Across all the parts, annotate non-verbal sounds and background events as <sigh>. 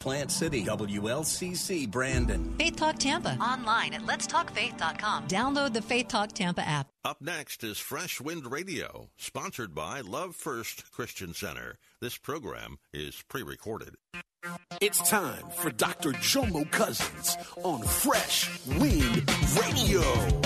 Plant City, WLCC, Brandon. Faith Talk Tampa. Online at letstalkfaith.com. Download the Faith Talk Tampa app. Up next is Fresh Wind Radio, sponsored by Love First Christian Center. This program is pre recorded. It's time for Dr. Jomo Cousins on Fresh Wind Radio.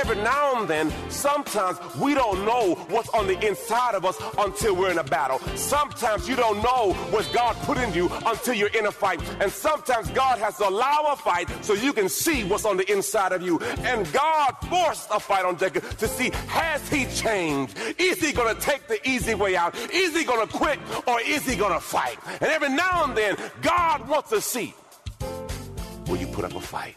Every now and then, sometimes we don't know what's on the inside of us until we're in a battle. Sometimes you don't know what God put in you until you're in a fight. And sometimes God has to allow a fight so you can see what's on the inside of you. And God forced a fight on Jacob to see has he changed? Is he going to take the easy way out? Is he going to quit or is he going to fight? And every now and then, God wants to see will you put up a fight?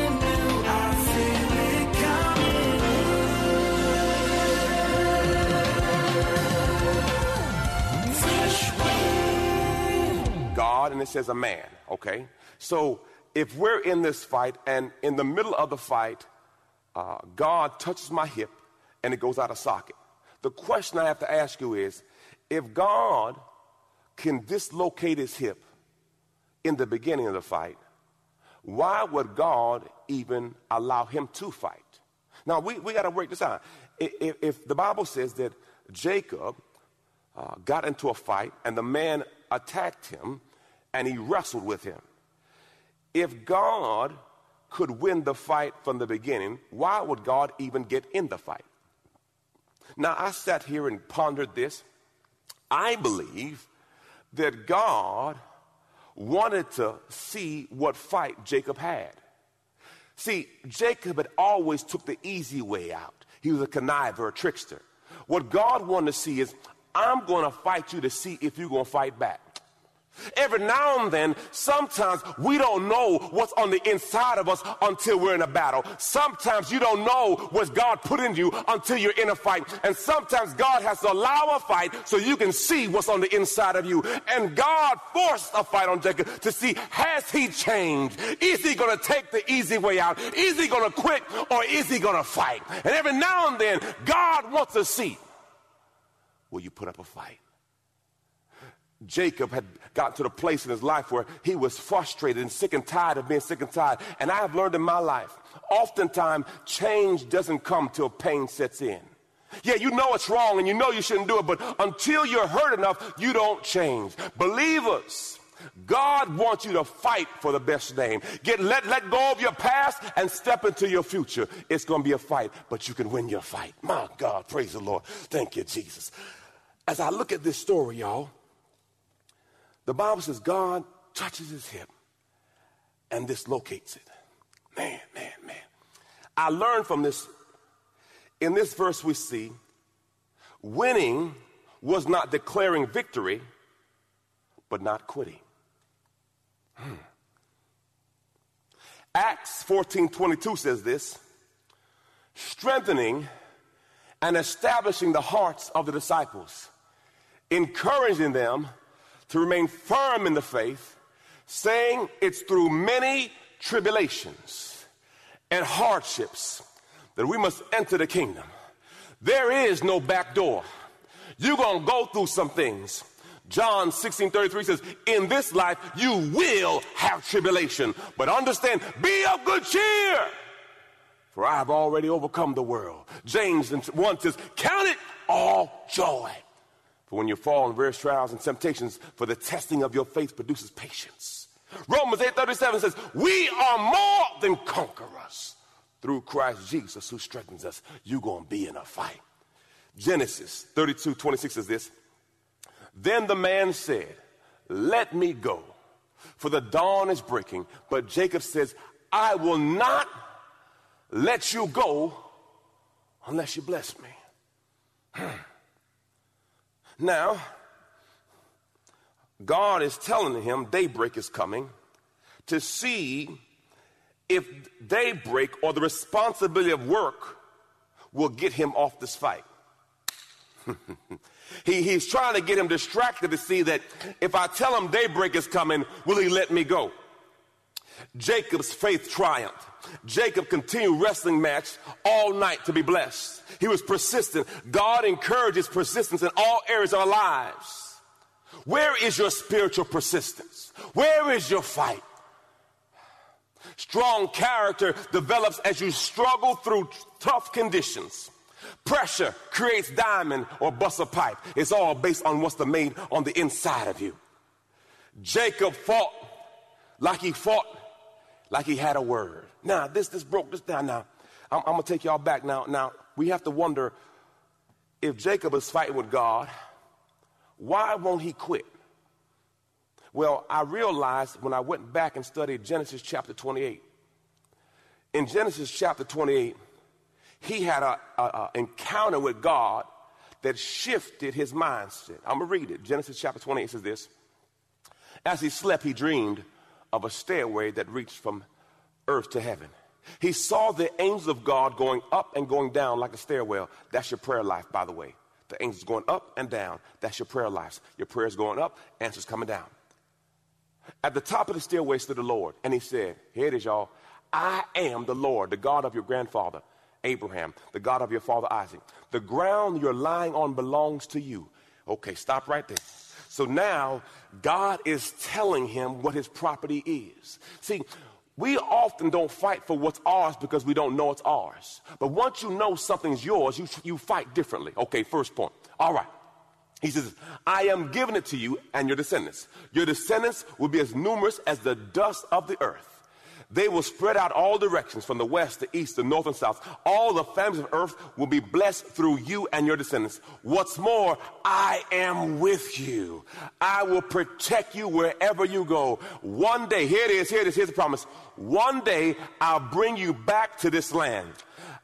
it says a man, okay? So if we're in this fight and in the middle of the fight, uh, God touches my hip and it goes out of socket. The question I have to ask you is if God can dislocate his hip in the beginning of the fight, why would God even allow him to fight? Now, we, we got to work this out. If, if, the Bible says that Jacob uh, got into a fight and the man attacked him and he wrestled with him, if God could win the fight from the beginning, why would God even get in the fight? Now, I sat here and pondered this. I believe that God wanted to see what fight Jacob had. See, Jacob had always took the easy way out. He was a conniver, a trickster. What God wanted to see is, I'm going to fight you to see if you're going to fight back. Every now and then, sometimes we don't know what's on the inside of us until we're in a battle. Sometimes you don't know what God put in you until you're in a fight. And sometimes God has to allow a fight so you can see what's on the inside of you. And God forced a fight on Jacob to see has he changed? Is he going to take the easy way out? Is he going to quit or is he going to fight? And every now and then, God wants to see will you put up a fight? Jacob had gotten to the place in his life where he was frustrated and sick and tired of being sick and tired. And I have learned in my life, oftentimes change doesn't come till pain sets in. Yeah, you know it's wrong and you know you shouldn't do it, but until you're hurt enough, you don't change. Believers, God wants you to fight for the best name. Get let let go of your past and step into your future. It's going to be a fight, but you can win your fight. My God, praise the Lord. Thank you, Jesus. As I look at this story, y'all, the Bible says God touches his hip and dislocates it. Man, man, man. I learned from this. In this verse, we see winning was not declaring victory, but not quitting. Hmm. Acts 14 22 says this strengthening and establishing the hearts of the disciples, encouraging them to remain firm in the faith, saying it's through many tribulations and hardships that we must enter the kingdom. There is no back door. You're going to go through some things. John 16 33 says, In this life you will have tribulation, but understand, be of good cheer, for I have already overcome the world. James 1 says, Count it all joy. For when you fall in various trials and temptations, for the testing of your faith produces patience. Romans 8:37 says, "We are more than conquerors through Christ Jesus who strengthens us." You're going to be in a fight. Genesis 32 26 is this. Then the man said, Let me go, for the dawn is breaking. But Jacob says, I will not let you go unless you bless me. <clears throat> now, God is telling him daybreak is coming to see if daybreak or the responsibility of work will get him off this fight. <laughs> he, he's trying to get him distracted to see that if I tell him daybreak is coming, will he let me go? Jacob's faith triumphed. Jacob continued wrestling match all night to be blessed. He was persistent. God encourages persistence in all areas of our lives. Where is your spiritual persistence? Where is your fight? Strong character develops as you struggle through tough conditions. Pressure creates diamond or bust a pipe. It's all based on what's the made on the inside of you. Jacob fought like he fought like he had a word. Now, this this broke this down. Now, I'm, I'm gonna take y'all back. Now, now we have to wonder if Jacob is fighting with God, why won't he quit? Well, I realized when I went back and studied Genesis chapter 28. In Genesis chapter 28, he had an encounter with God that shifted his mindset. I'm going to read it. Genesis chapter 28 says this As he slept, he dreamed of a stairway that reached from earth to heaven. He saw the angels of God going up and going down like a stairwell. That's your prayer life, by the way. The angels going up and down. That's your prayer life. Your prayers going up, answers coming down. At the top of the stairway stood the Lord, and he said, Here it is, y'all. I am the Lord, the God of your grandfather, Abraham, the God of your father, Isaac. The ground you're lying on belongs to you. Okay, stop right there. So now God is telling him what his property is. See, we often don't fight for what's ours because we don't know it's ours. But once you know something's yours, you, you fight differently. Okay, first point. All right. He says, I am giving it to you and your descendants. Your descendants will be as numerous as the dust of the earth. They will spread out all directions from the west, the east, the north, and south. All the families of earth will be blessed through you and your descendants. What's more, I am with you. I will protect you wherever you go. One day, here it is, here it is, here's the promise. One day, I'll bring you back to this land.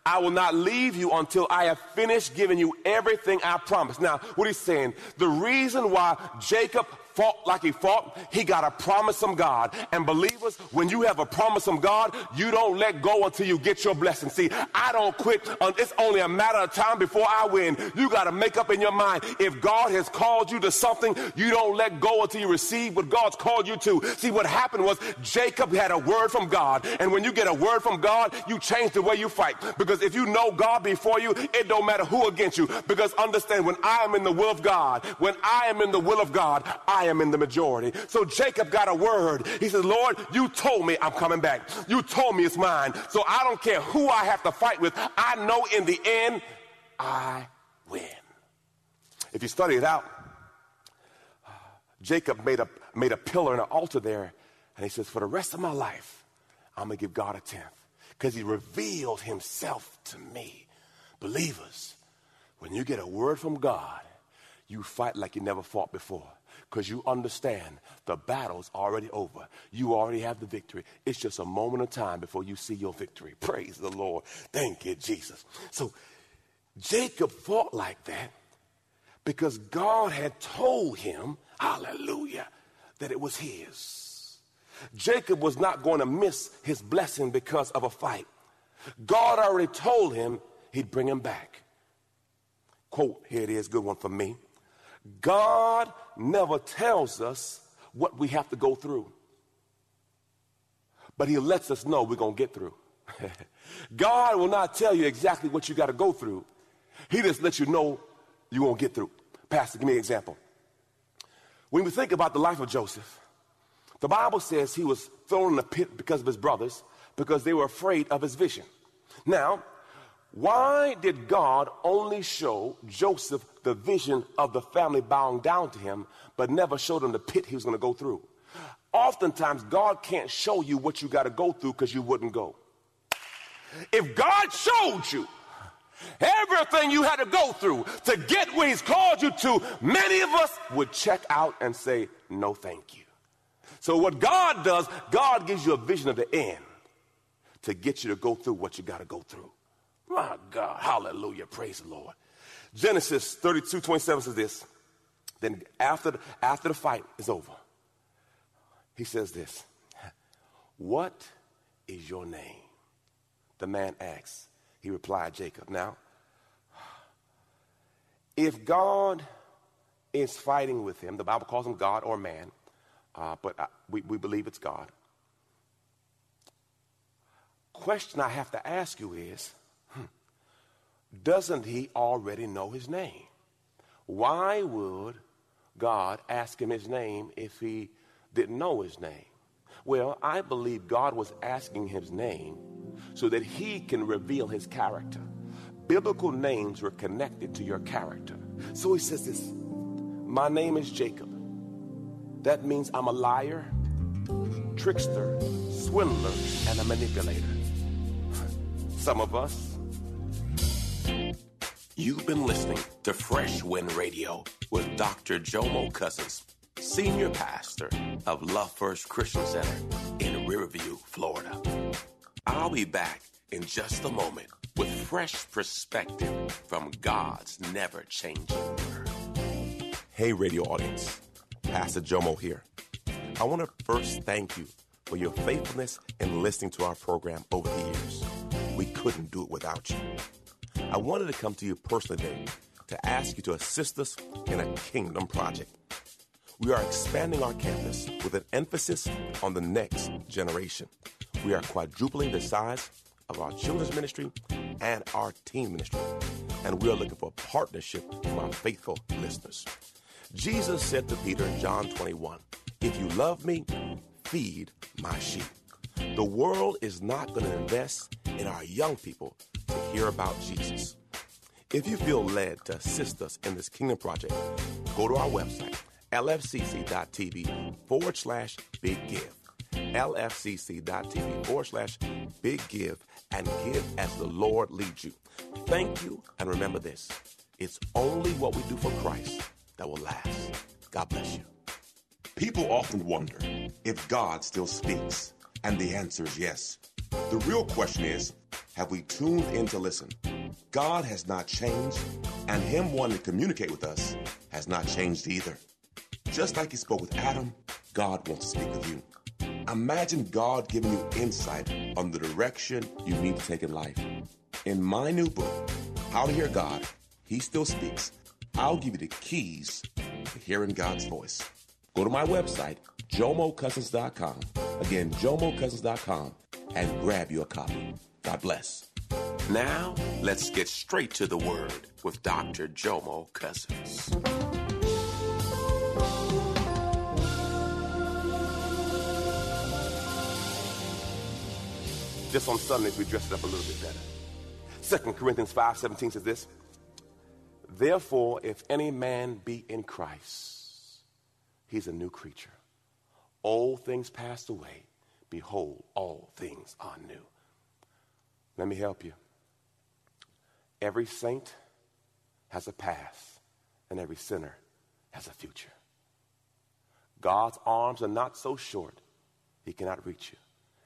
I will not leave you until I have finished giving you everything I promised. Now, what he's saying, the reason why Jacob fought like he fought, he got a promise from God. And believers, when you have a promise from God, you don't let go until you get your blessing. See, I don't quit. Uh, it's only a matter of time before I win. You got to make up in your mind. If God has called you to something, you don't let go until you receive what God's called you to. See, what happened was Jacob had a word from God. And when you get a word from God, you change the way you fight. Because if you know God before you, it don't matter who against you. Because understand, when I am in the will of God, when I am in the will of God, I am in the majority. So Jacob got a word. He says, Lord, you told me I'm coming back. You told me it's mine. So I don't care who I have to fight with. I know in the end, I win. If you study it out, Jacob made a, made a pillar and an altar there. And he says, For the rest of my life, I'm going to give God a tenth because he revealed himself to me. Believers, when you get a word from God, you fight like you never fought before because you understand the battle's already over. You already have the victory. It's just a moment of time before you see your victory. Praise the Lord. Thank you, Jesus. So Jacob fought like that because God had told him, hallelujah, that it was his. Jacob was not going to miss his blessing because of a fight. God already told him he'd bring him back. Quote, here it is, good one for me. God never tells us what we have to go through, but He lets us know we're going to get through. <laughs> God will not tell you exactly what you got to go through, He just lets you know you're going to get through. Pastor, give me an example. When we think about the life of Joseph, the Bible says he was thrown in a pit because of his brothers because they were afraid of his vision. Now, why did God only show Joseph the vision of the family bowing down to him, but never showed him the pit he was going to go through? Oftentimes, God can't show you what you got to go through because you wouldn't go. If God showed you Everything you had to go through to get where He's called you to, many of us would check out and say, No, thank you. So, what God does, God gives you a vision of the end to get you to go through what you got to go through. My God, hallelujah, praise the Lord. Genesis 32 27 says this. Then, after the, after the fight is over, he says this What is your name? The man asks. He replied, Jacob. Now, if God is fighting with him, the Bible calls him God or man, uh, but uh, we, we believe it's God. Question I have to ask you is doesn't he already know his name? Why would God ask him his name if he didn't know his name? Well, I believe God was asking his name so that he can reveal his character. Biblical names were connected to your character. So he says this My name is Jacob. That means I'm a liar, trickster, swindler, and a manipulator. <laughs> Some of us. You've been listening to Fresh Wind Radio with Dr. Jomo Cousins, Senior Pastor of Love First Christian Center in Riverview, Florida. I'll be back in just a moment with fresh perspective from God's never changing word. Hey, radio audience, Pastor Jomo here. I want to first thank you for your faithfulness in listening to our program over the years. We couldn't do it without you. I wanted to come to you personally today to ask you to assist us in a kingdom project. We are expanding our campus with an emphasis on the next generation. We are quadrupling the size of our children's ministry and our teen ministry. And we are looking for a partnership from our faithful listeners. Jesus said to Peter in John 21, If you love me, feed my sheep. The world is not going to invest in our young people to hear about Jesus. If you feel led to assist us in this kingdom project, go to our website, lfcc.tv forward slash big give. lfcc.tv forward slash big give and give as the Lord leads you. Thank you, and remember this it's only what we do for Christ that will last. God bless you. People often wonder if God still speaks, and the answer is yes. The real question is have we tuned in to listen? God has not changed, and Him wanting to communicate with us has not changed either. Just like He spoke with Adam, God wants to speak with you. Imagine God giving you insight on the direction you need to take in life. In my new book, How to Hear God, He Still Speaks, I'll give you the keys to hearing God's voice. Go to my website, jomocousins.com. Again, jomocousins.com and grab your copy. God bless. Now, let's get straight to the word with Dr. Jomo Cousins. Just on Sundays, we dress it up a little bit better. Second Corinthians 5.17 says this, Therefore, if any man be in Christ, he's a new creature. Old things passed away. Behold, all things are new. Let me help you. Every saint has a past, and every sinner has a future. God's arms are not so short, he cannot reach you,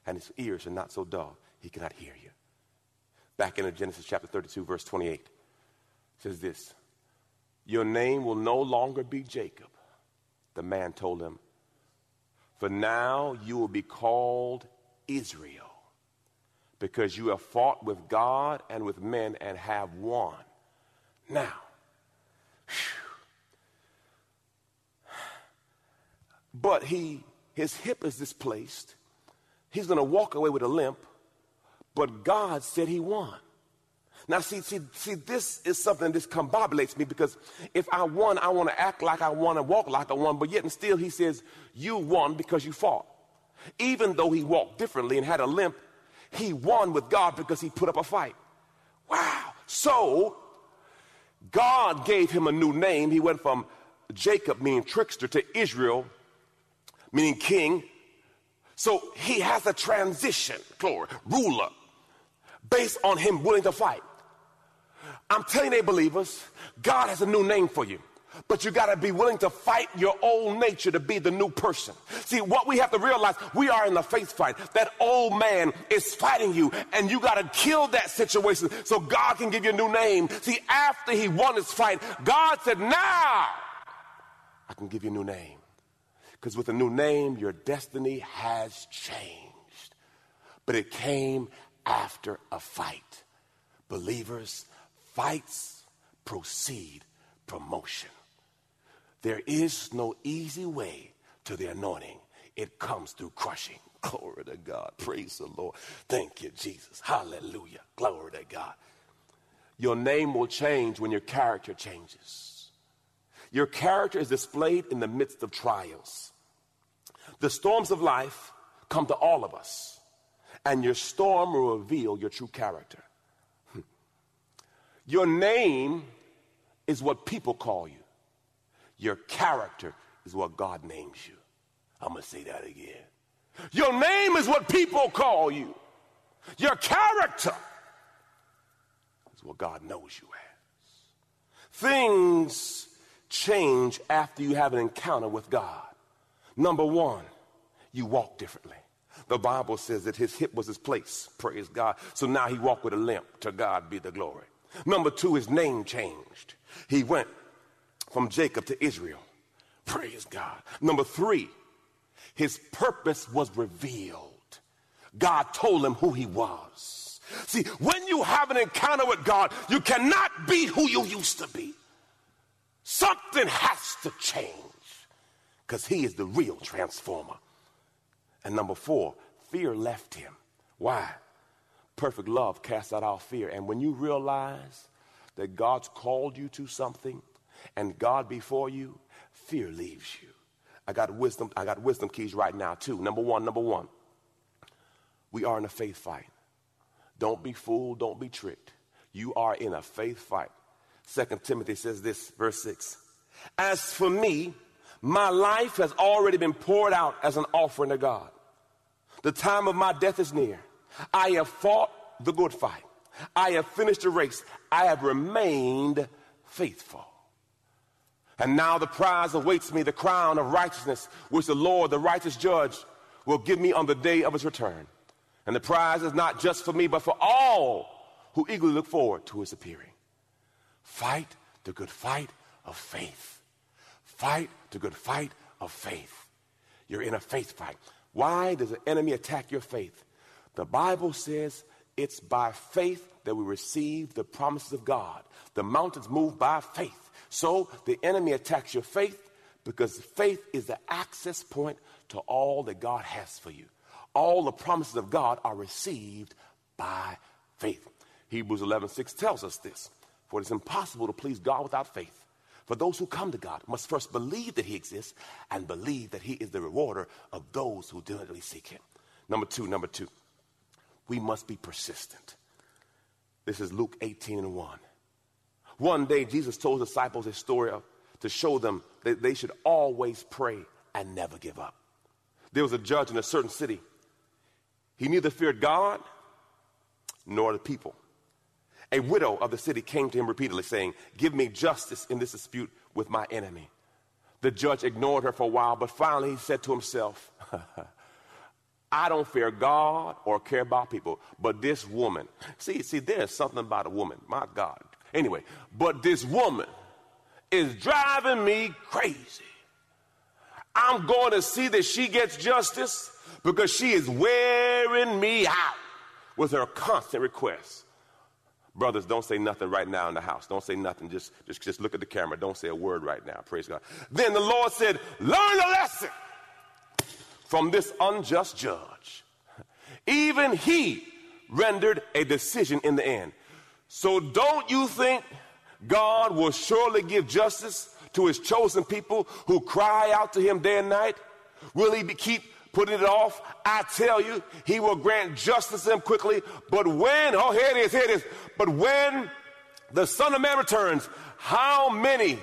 and his ears are not so dull, he cannot hear you. Back in Genesis chapter 32, verse 28, says this Your name will no longer be Jacob. The man told him, For now you will be called Israel because you have fought with God and with men and have won. Now, <sighs> but he his hip is displaced. He's going to walk away with a limp, but God said he won. Now, see, see, see, this is something that discombobulates me because if I won, I want to act like I won and walk like I won, but yet and still he says, You won because you fought. Even though he walked differently and had a limp, he won with God because he put up a fight. Wow. So, God gave him a new name. He went from Jacob, meaning trickster, to Israel, meaning king. So he has a transition, glory, ruler, based on him willing to fight. I'm telling you, believers, God has a new name for you. But you got to be willing to fight your old nature to be the new person. See, what we have to realize, we are in the faith fight. That old man is fighting you, and you got to kill that situation so God can give you a new name. See, after he won his fight, God said, Now I can give you a new name. Because with a new name, your destiny has changed. But it came after a fight. Believers, fights proceed promotion. There is no easy way to the anointing. It comes through crushing. <laughs> Glory to God. Praise the Lord. Thank you, Jesus. Hallelujah. Glory to God. Your name will change when your character changes. Your character is displayed in the midst of trials. The storms of life come to all of us, and your storm will reveal your true character. <laughs> Your name is what people call you. Your character is what God names you. I'm going to say that again. Your name is what people call you. Your character is what God knows you as. Things change after you have an encounter with God. Number one, you walk differently. The Bible says that his hip was his place. Praise God. So now he walked with a limp. To God be the glory. Number two, his name changed. He went from Jacob to Israel. Praise God. Number three, his purpose was revealed. God told him who he was. See, when you have an encounter with God, you cannot be who you used to be. Something has to change because he is the real transformer. And number four, fear left him. Why? Perfect love casts out all fear. And when you realize that God's called you to something, and God before you, fear leaves you. I got wisdom, I got wisdom keys right now, too. Number one, number one. We are in a faith fight. Don't be fooled, don't be tricked. You are in a faith fight. Second Timothy says this, verse 6. As for me, my life has already been poured out as an offering to God. The time of my death is near. I have fought the good fight. I have finished the race. I have remained faithful. And now the prize awaits me, the crown of righteousness, which the Lord, the righteous judge, will give me on the day of his return. And the prize is not just for me, but for all who eagerly look forward to his appearing. Fight the good fight of faith. Fight the good fight of faith. You're in a faith fight. Why does the enemy attack your faith? The Bible says it's by faith that we receive the promises of God. The mountains move by faith. So the enemy attacks your faith because faith is the access point to all that God has for you. All the promises of God are received by faith. Hebrews 11:6 tells us this. For it is impossible to please God without faith. For those who come to God must first believe that he exists and believe that he is the rewarder of those who diligently seek him. Number 2, number 2. We must be persistent. This is Luke 18 and 1. One day, Jesus told his disciples a story of, to show them that they should always pray and never give up. There was a judge in a certain city. He neither feared God nor the people. A widow of the city came to him repeatedly, saying, Give me justice in this dispute with my enemy. The judge ignored her for a while, but finally he said to himself, <laughs> I don't fear God or care about people, but this woman. See, see, there's something about a woman. My God. Anyway, but this woman is driving me crazy. I'm going to see that she gets justice because she is wearing me out with her constant requests. Brothers, don't say nothing right now in the house. Don't say nothing. Just, just, just look at the camera. Don't say a word right now. Praise God. Then the Lord said, Learn a lesson from this unjust judge. Even he rendered a decision in the end. So don't you think God will surely give justice to his chosen people who cry out to him day and night? Will he be, keep putting it off? I tell you, he will grant justice to them quickly. But when, oh, here it is, here it is. But when the Son of Man returns, how many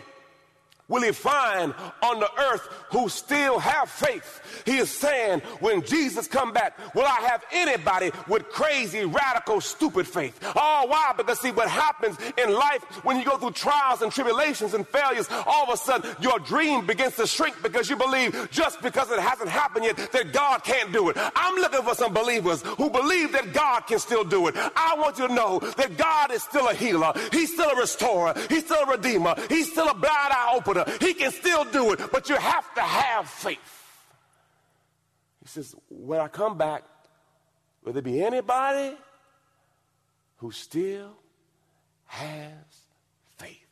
will he find on the earth who still have faith. He is saying, when Jesus come back, will I have anybody with crazy, radical, stupid faith? Oh, why? Because see, what happens in life when you go through trials and tribulations and failures, all of a sudden your dream begins to shrink because you believe just because it hasn't happened yet that God can't do it. I'm looking for some believers who believe that God can still do it. I want you to know that God is still a healer. He's still a restorer. He's still a redeemer. He's still a blind eye opener. He can still do it, but you have to have faith. He says, when I come back, will there be anybody who still has faith?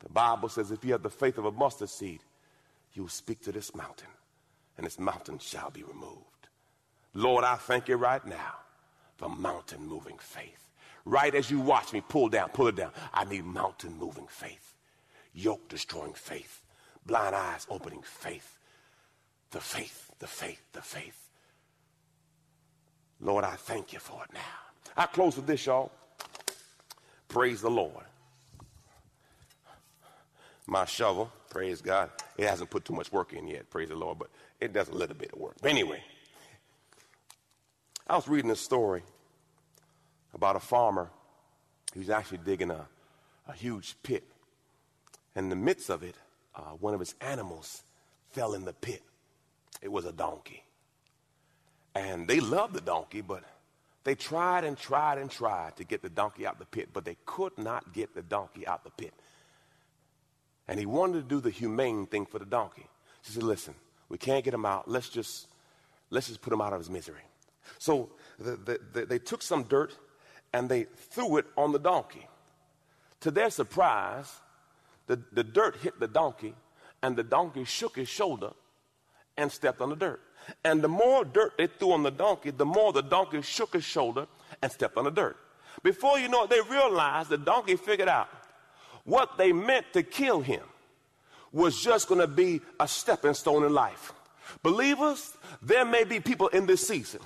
The Bible says if you have the faith of a mustard seed, you will speak to this mountain, and this mountain shall be removed. Lord, I thank you right now for mountain moving faith. Right as you watch me pull down, pull it down, I need mountain moving faith yoke destroying faith, blind eyes opening faith. The faith, the faith, the faith. Lord, I thank you for it now. I close with this, y'all. Praise the Lord. My shovel, praise God. It hasn't put too much work in yet, praise the Lord, but it does a little bit of work. But anyway, I was reading a story about a farmer who's actually digging a, a huge pit in the midst of it, uh, one of his animals fell in the pit. It was a donkey. And they loved the donkey, but they tried and tried and tried to get the donkey out the pit, but they could not get the donkey out the pit. And he wanted to do the humane thing for the donkey. He said, listen, we can't get him out. Let's just, let's just put him out of his misery. So the, the, the, they took some dirt and they threw it on the donkey. To their surprise, the, the dirt hit the donkey, and the donkey shook his shoulder and stepped on the dirt. And the more dirt they threw on the donkey, the more the donkey shook his shoulder and stepped on the dirt. Before you know it, they realized the donkey figured out what they meant to kill him was just going to be a stepping stone in life. Believers, there may be people in this season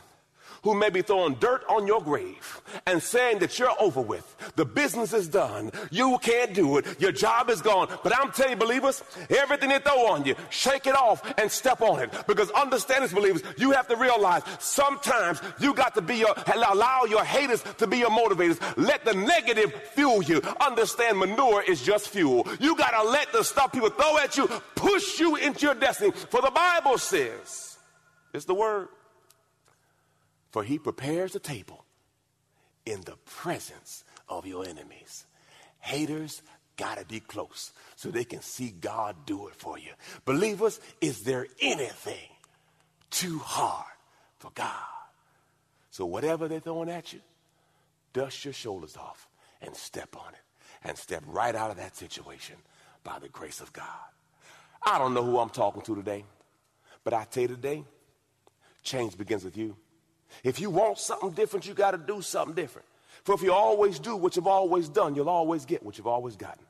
who may be throwing dirt on your grave and saying that you're over with. The business is done. You can't do it. Your job is gone. But I'm telling you, believers, everything they throw on you, shake it off and step on it. Because understand this, believers, you have to realize sometimes you got to be your, allow your haters to be your motivators. Let the negative fuel you. Understand manure is just fuel. You got to let the stuff people throw at you push you into your destiny. For the Bible says, it's the word. For he prepares a table in the presence of your enemies. Haters got to be close so they can see God do it for you. Believers, is there anything too hard for God? So, whatever they're throwing at you, dust your shoulders off and step on it and step right out of that situation by the grace of God. I don't know who I'm talking to today, but I tell you today, change begins with you. If you want something different, you got to do something different. For if you always do what you've always done, you'll always get what you've always gotten.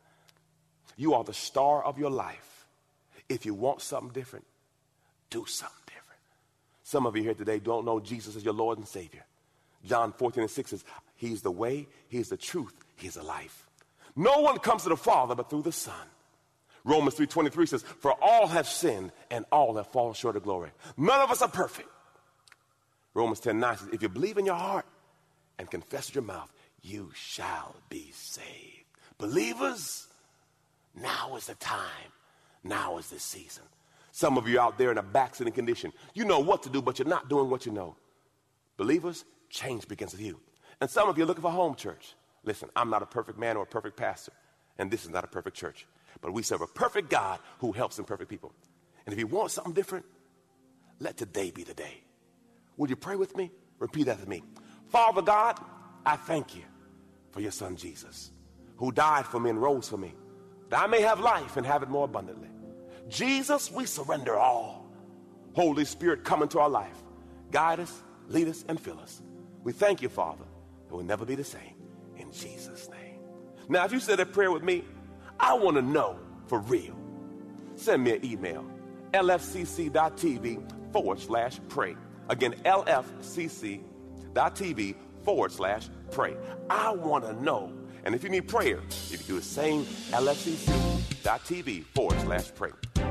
You are the star of your life. If you want something different, do something different. Some of you here today don't know Jesus as your Lord and Savior. John 14 and 6 says, He's the way, He's the truth, He's the life. No one comes to the Father but through the Son. Romans 3.23 says, For all have sinned and all have fallen short of glory. None of us are perfect. Romans 10 9 says, If you believe in your heart and confess with your mouth, you shall be saved. Believers, now is the time. Now is the season. Some of you out there in a backsliding condition, you know what to do, but you're not doing what you know. Believers, change begins with you. And some of you are looking for home church. Listen, I'm not a perfect man or a perfect pastor, and this is not a perfect church. But we serve a perfect God who helps imperfect people. And if you want something different, let today be the day. Would you pray with me? Repeat after me. Father God, I thank you for your son Jesus, who died for me and rose for me, that I may have life and have it more abundantly. Jesus, we surrender all. Holy Spirit, come into our life. Guide us, lead us, and fill us. We thank you, Father, that we'll never be the same. In Jesus' name. Now, if you said that prayer with me, I want to know for real. Send me an email, lfcc.tv forward slash pray. Again, lfcc.tv forward slash pray. I want to know. And if you need prayer, you can do the same lfcc twitch.tv forward slash pray.